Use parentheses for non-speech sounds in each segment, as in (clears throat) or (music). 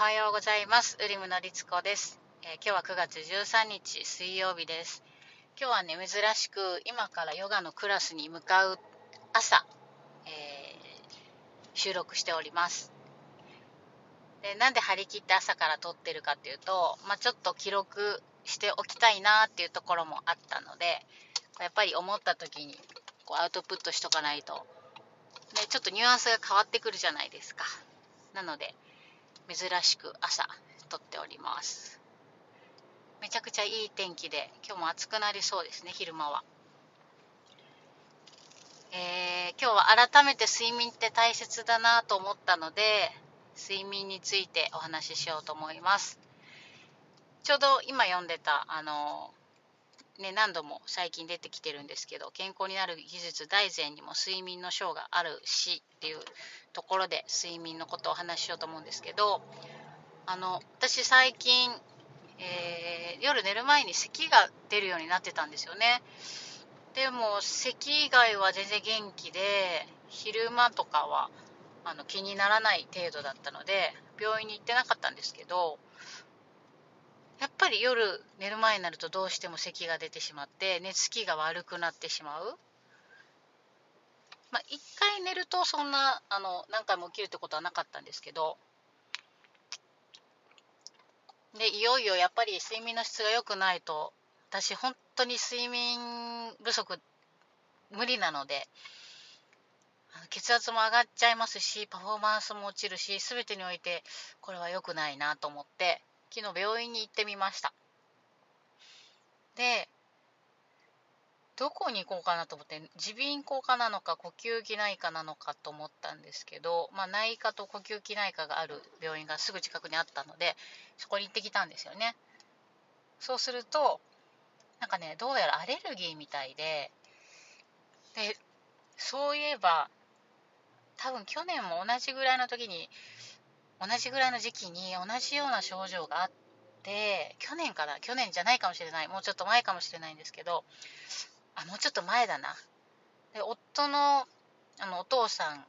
はようございます。ウリムのりつこです、えー、今日は9月13日水曜日です。今日はね、珍しく今からヨガのクラスに向かう朝、えー、収録しております。でなんで張り切って朝から撮ってるかっていうと、まあ、ちょっと記録しておきたいなっていうところもあったので、やっぱり思った時にこうアウトプットしとかないと、ね、ちょっとニュアンスが変わってくるじゃないですか。なので、珍しく朝撮っております。めちゃくちゃいい天気で今日も暑くなりそうですね昼間は。えー、今日は改めて睡眠って大切だなと思ったので睡眠についてお話ししようと思います。ちょうど今読んでたあのね、何度も最近出てきてるんですけど健康になる技術大全にも睡眠の章があるしっていうところで睡眠のことをお話ししようと思うんですけどあの私最近、えー、夜寝る前に咳が出るようになってたんですよね。でも咳以外は全然元気で昼間とかはあの気にならない程度だったので病院に行ってなかったんですけどやっぱり夜寝る前になるとどうしても咳が出てしまって寝つきが悪くなってしまう。まあ、1回寝るとそんなあの何回も起きるってことはなかったんですけどでいよいよやっぱり睡眠の質が良くないと私本当に睡眠不足無理なので血圧も上がっちゃいますしパフォーマンスも落ちるし全てにおいてこれは良くないなと思って昨日病院に行ってみました。でどこに行こうかなと思って耳鼻咽喉科なのか呼吸器内科なのかと思ったんですけど、まあ、内科と呼吸器内科がある病院がすぐ近くにあったのでそこに行ってきたんですよね。そうするとなんかねどうやらアレルギーみたいででそういえば多分去年も同じぐらいの時に同じぐらいの時期に同じような症状があって去年かな？去年じゃないかもしれない。もうちょっと前かもしれないんですけどあもうちょっと前だな。で夫のあのお父さん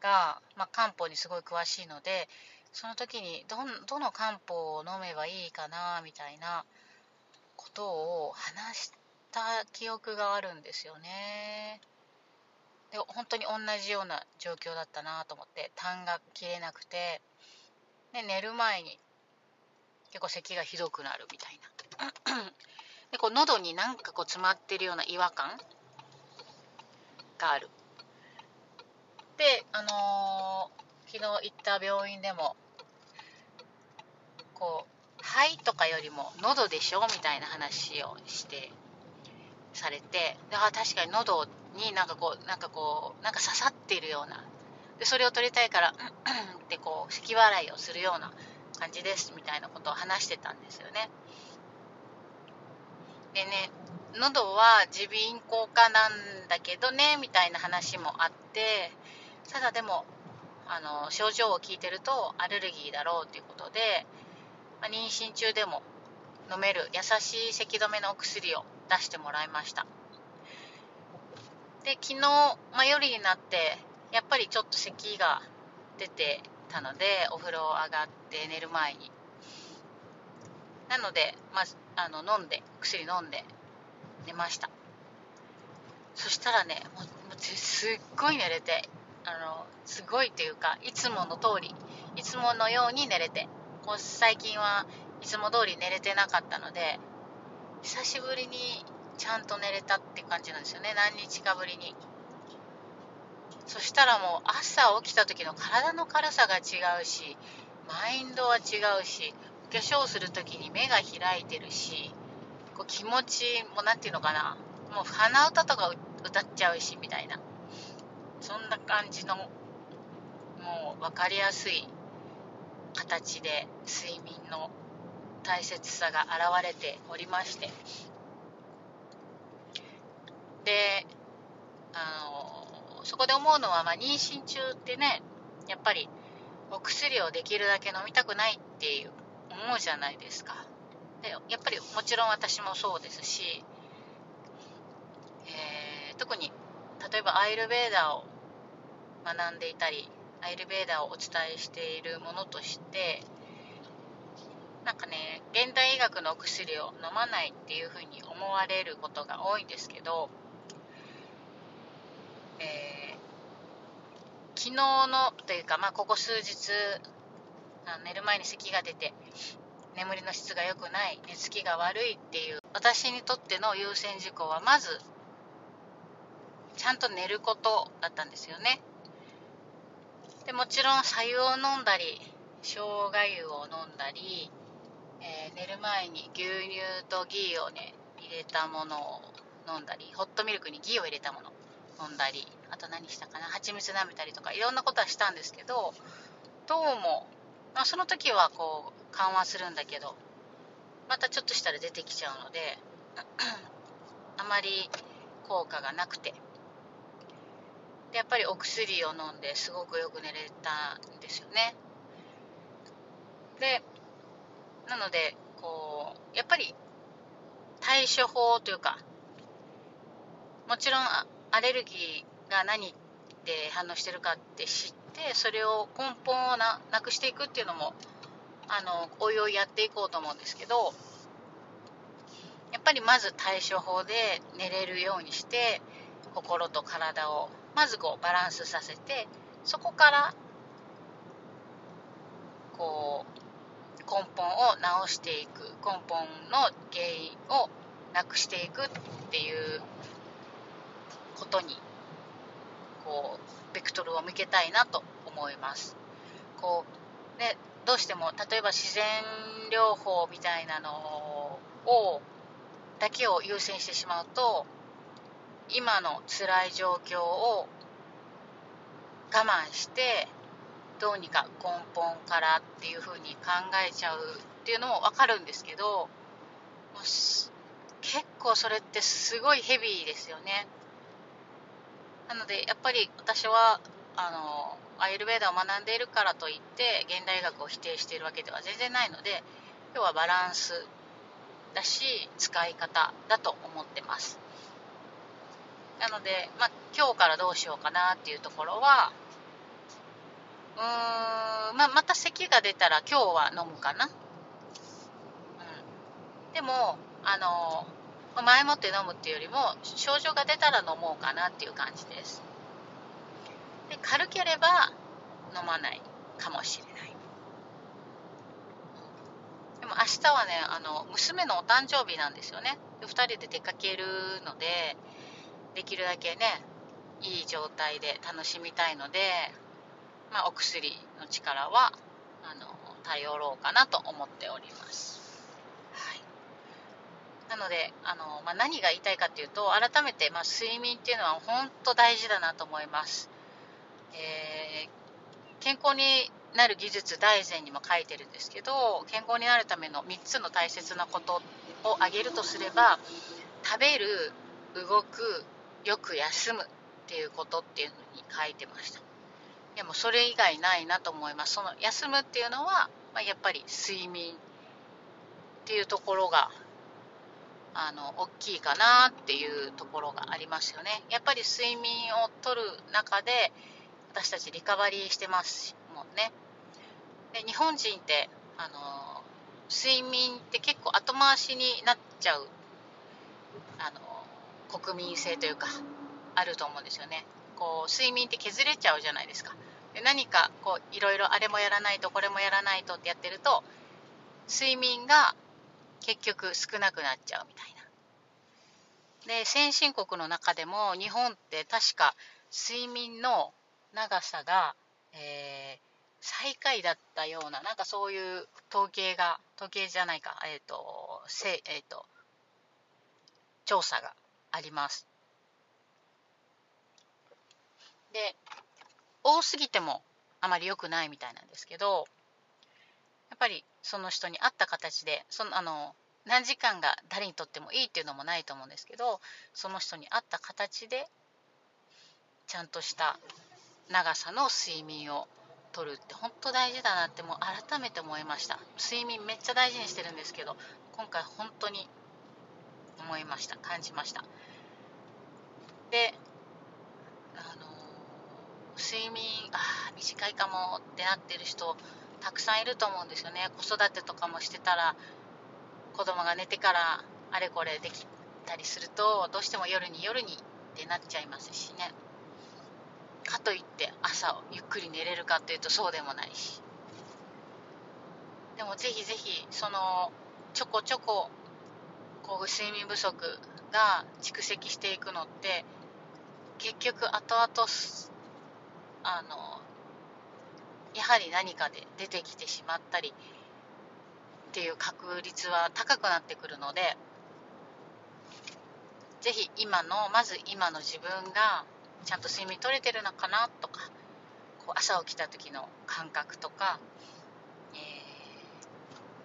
が、まあ、漢方にすごい詳しいのでその時にどどの漢方を飲めばいいかなみたいなことを話した記憶があるんですよね。で本当に同じような状況だったなと思って痰が切れなくてで寝る前に結構咳がひどくなるみたいな。でこう喉になんかこう詰まってるような違和感がある。であのー、昨日行った病院でもこう肺とかよりも喉でしょみたいな話をしてされてであ確かに喉になんかこうなんかこうなんか刺さってるようなでそれを取りたいから「」ってこう咳払いをするような感じですみたいなことを話してたんですよね。でね喉は耳鼻咽喉科なんだけどねみたいな話もあってただでもあの症状を聞いてるとアレルギーだろうということで、まあ、妊娠中でも飲める優しい咳止めのお薬を出してもらいましたで昨日、まあ、夜になってやっぱりちょっと咳が出てたのでお風呂上がって寝る前に。なので、まあ、あの飲んで薬飲んで寝ました。そしたらねもうすっごい寝れてあのすごいというかいつもの通りいつものように寝れてこう最近はいつも通り寝れてなかったので久しぶりにちゃんと寝れたって感じなんですよね。何日かぶりに。そしたらもう朝起きた時の体の軽さが違うしマインドは違うし化粧する時に目が開いてるしこう気持ちも何て言うのかなもう鼻歌とか歌っちゃうしみたいなそんな感じのもう分かりやすい形で睡眠の大切さが現れておりまして。であのそこで思うのは、まあ、妊娠中ってねやっぱりお薬をできるだけ飲みたくないっていう思うじゃないですか。でやっぱりもちろん私もそうですし、えー、特に例えばアイルベーダーを学んでいたりアイルベーダーをお伝えしているものとしてなんかね現代医学のお薬を飲まないっていうふうに思われることが多いんですけど、えー、昨日のというか、まあ、ここ数日寝る前に咳が出て眠りの質が良くない寝つきが悪いっていう私にとっての優先事項はまずちゃんと寝ることだったんですよね。でもちろん白湯を飲んだり生姜湯を飲んだり、えー、寝る前に牛乳とギーをね入れたものを飲んだりホットミルクにギーを入れたもの。飲んだりあと何したかな蜂蜜舐めたりとかいろんなことはしたんですけどどうも、まあ、その時はこう緩和するんだけどまたちょっとしたら出てきちゃうので (clears throat) あまり効果がなくて。でやっぱりお薬を飲んですごくよく寝れたんですよね。でなのでこうやっぱり対処法というかもちろんアレルギーが何で反応してるかって知ってそれを根本をなくしていくっていうのもあのおいおいやっていこうと思うんですけどやっぱりまず対処法で寝れるようにして心と体をまずこうバランスさせてそこからこう根本を直していく根本の原因をなくしていくっていうことにこうベクトルを向けたいなと思います。こうね、どうしても例えば自然療法みたいなのをだけを優先してしまうと今の辛い状況を我慢してどうにか根本からっていう風に考えちゃうっていうのも分かるんですけど結構それってすごいヘビーですよねなのでやっぱり私はあのアイルベーダを学んでいるからといって現代医学を否定しているわけでは全然ないので要はバランスだし使い方だと思ってます。なので、まあ、今日からどうしようかなっていうところはうーん、まあ、また咳が出たら今日は飲むかな、うん、でもあの前もって飲むっていうよりも症状が出たら飲もうかなっていう感じです。で軽ければ飲まないかもしれない。でも明日はねあの娘のお誕生日なんですよね。で2人で出かけるのでできるだけねいい状態で楽しみたいので、まあ、お薬の力はあの頼ろうかなと思っております。なのであの、まあ、何が言いたいかっていうと改めて、まあ、睡眠っていうのは本当大事だなと思います。えー、健康になる技術大全にも書いてるんですけど健康になるための3つの大切なことを挙げるとすれば食べる動くよく休むっていうことっていうのに書いてましたでもそれ以外ないなと思いますその休むっていうのは、まあ、やっぱり睡眠っていうところがあの大きいかなっていうところがありますよね。やっぱり睡眠をとる中で私たちリカバリーしてますもんね。で日本人ってあの睡眠って結構後回しになっちゃうあの国民性というかあると思うんですよね。こう睡眠って削れちゃうじゃないですか。で何かこういろいろあれもやらないとこれもやらないとってやってると睡眠が結局少なくなっちゃうみたいなで先進国の中でも日本って確か睡眠の長さが、えー、最下位だったような、なんかそういう統計が、統計じゃないか、えっ、ー、と、せえっ、ー、と、調査があります。で、多すぎてもあまり良くないみたいなんですけど、やっぱりその人に合った形で、そのあの何時間が誰にとってもいいっていうのもないと思うんですけど、その人に合った形で、ちゃんとした長さの睡眠をとるって本当大事だなってもう改めて思いました。睡眠めっちゃ大事にしてるんですけど今回本当に思いました。感じました。であの睡眠あ短いかもってなってる人たくさんいると思うんですよね。子育てとかもしてたら子供が寝てからあれこれできたりするとどうしても夜に夜にってなっちゃいますしね。かといって朝をゆっくり寝れるかっていうとそうでもないし。でもぜひぜひそのちょこちょここう睡眠不足が蓄積していくのって結局後々あのやはり何かで出てきてしまったりっていう確率は高くなってくるのでぜひ今のまず今の自分がちゃんと睡眠取れてるのかなとかこう朝起きた時の感覚とか、えー、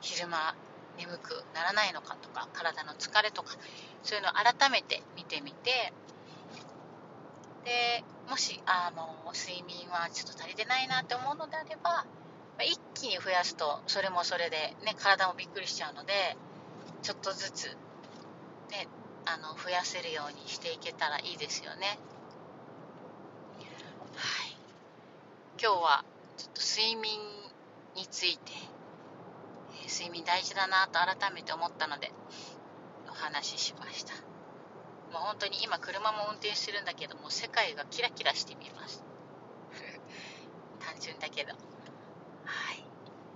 昼間眠くならないのかとか体の疲れとかそういうのを改めて見てみてでもしあの睡眠はちょっと足りてないなって思うのであれば一気に増やすとそれもそれで、ね、体もびっくりしちゃうのでちょっとずつ、ね、あの増やせるようにしていけたらいいですよね。はい、今日はちょっと睡眠について、え睡眠大事だなと改めて思ったのでお話ししました。もう本当に今車も運転してるんだけども世界がキラキラして見えます。(laughs) 単純だけど。はい。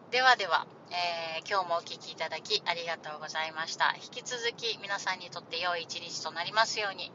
ではでは、えー、今日もお聴きいただきありがとうございました。引き続き皆さんにとって良い一日となりますように。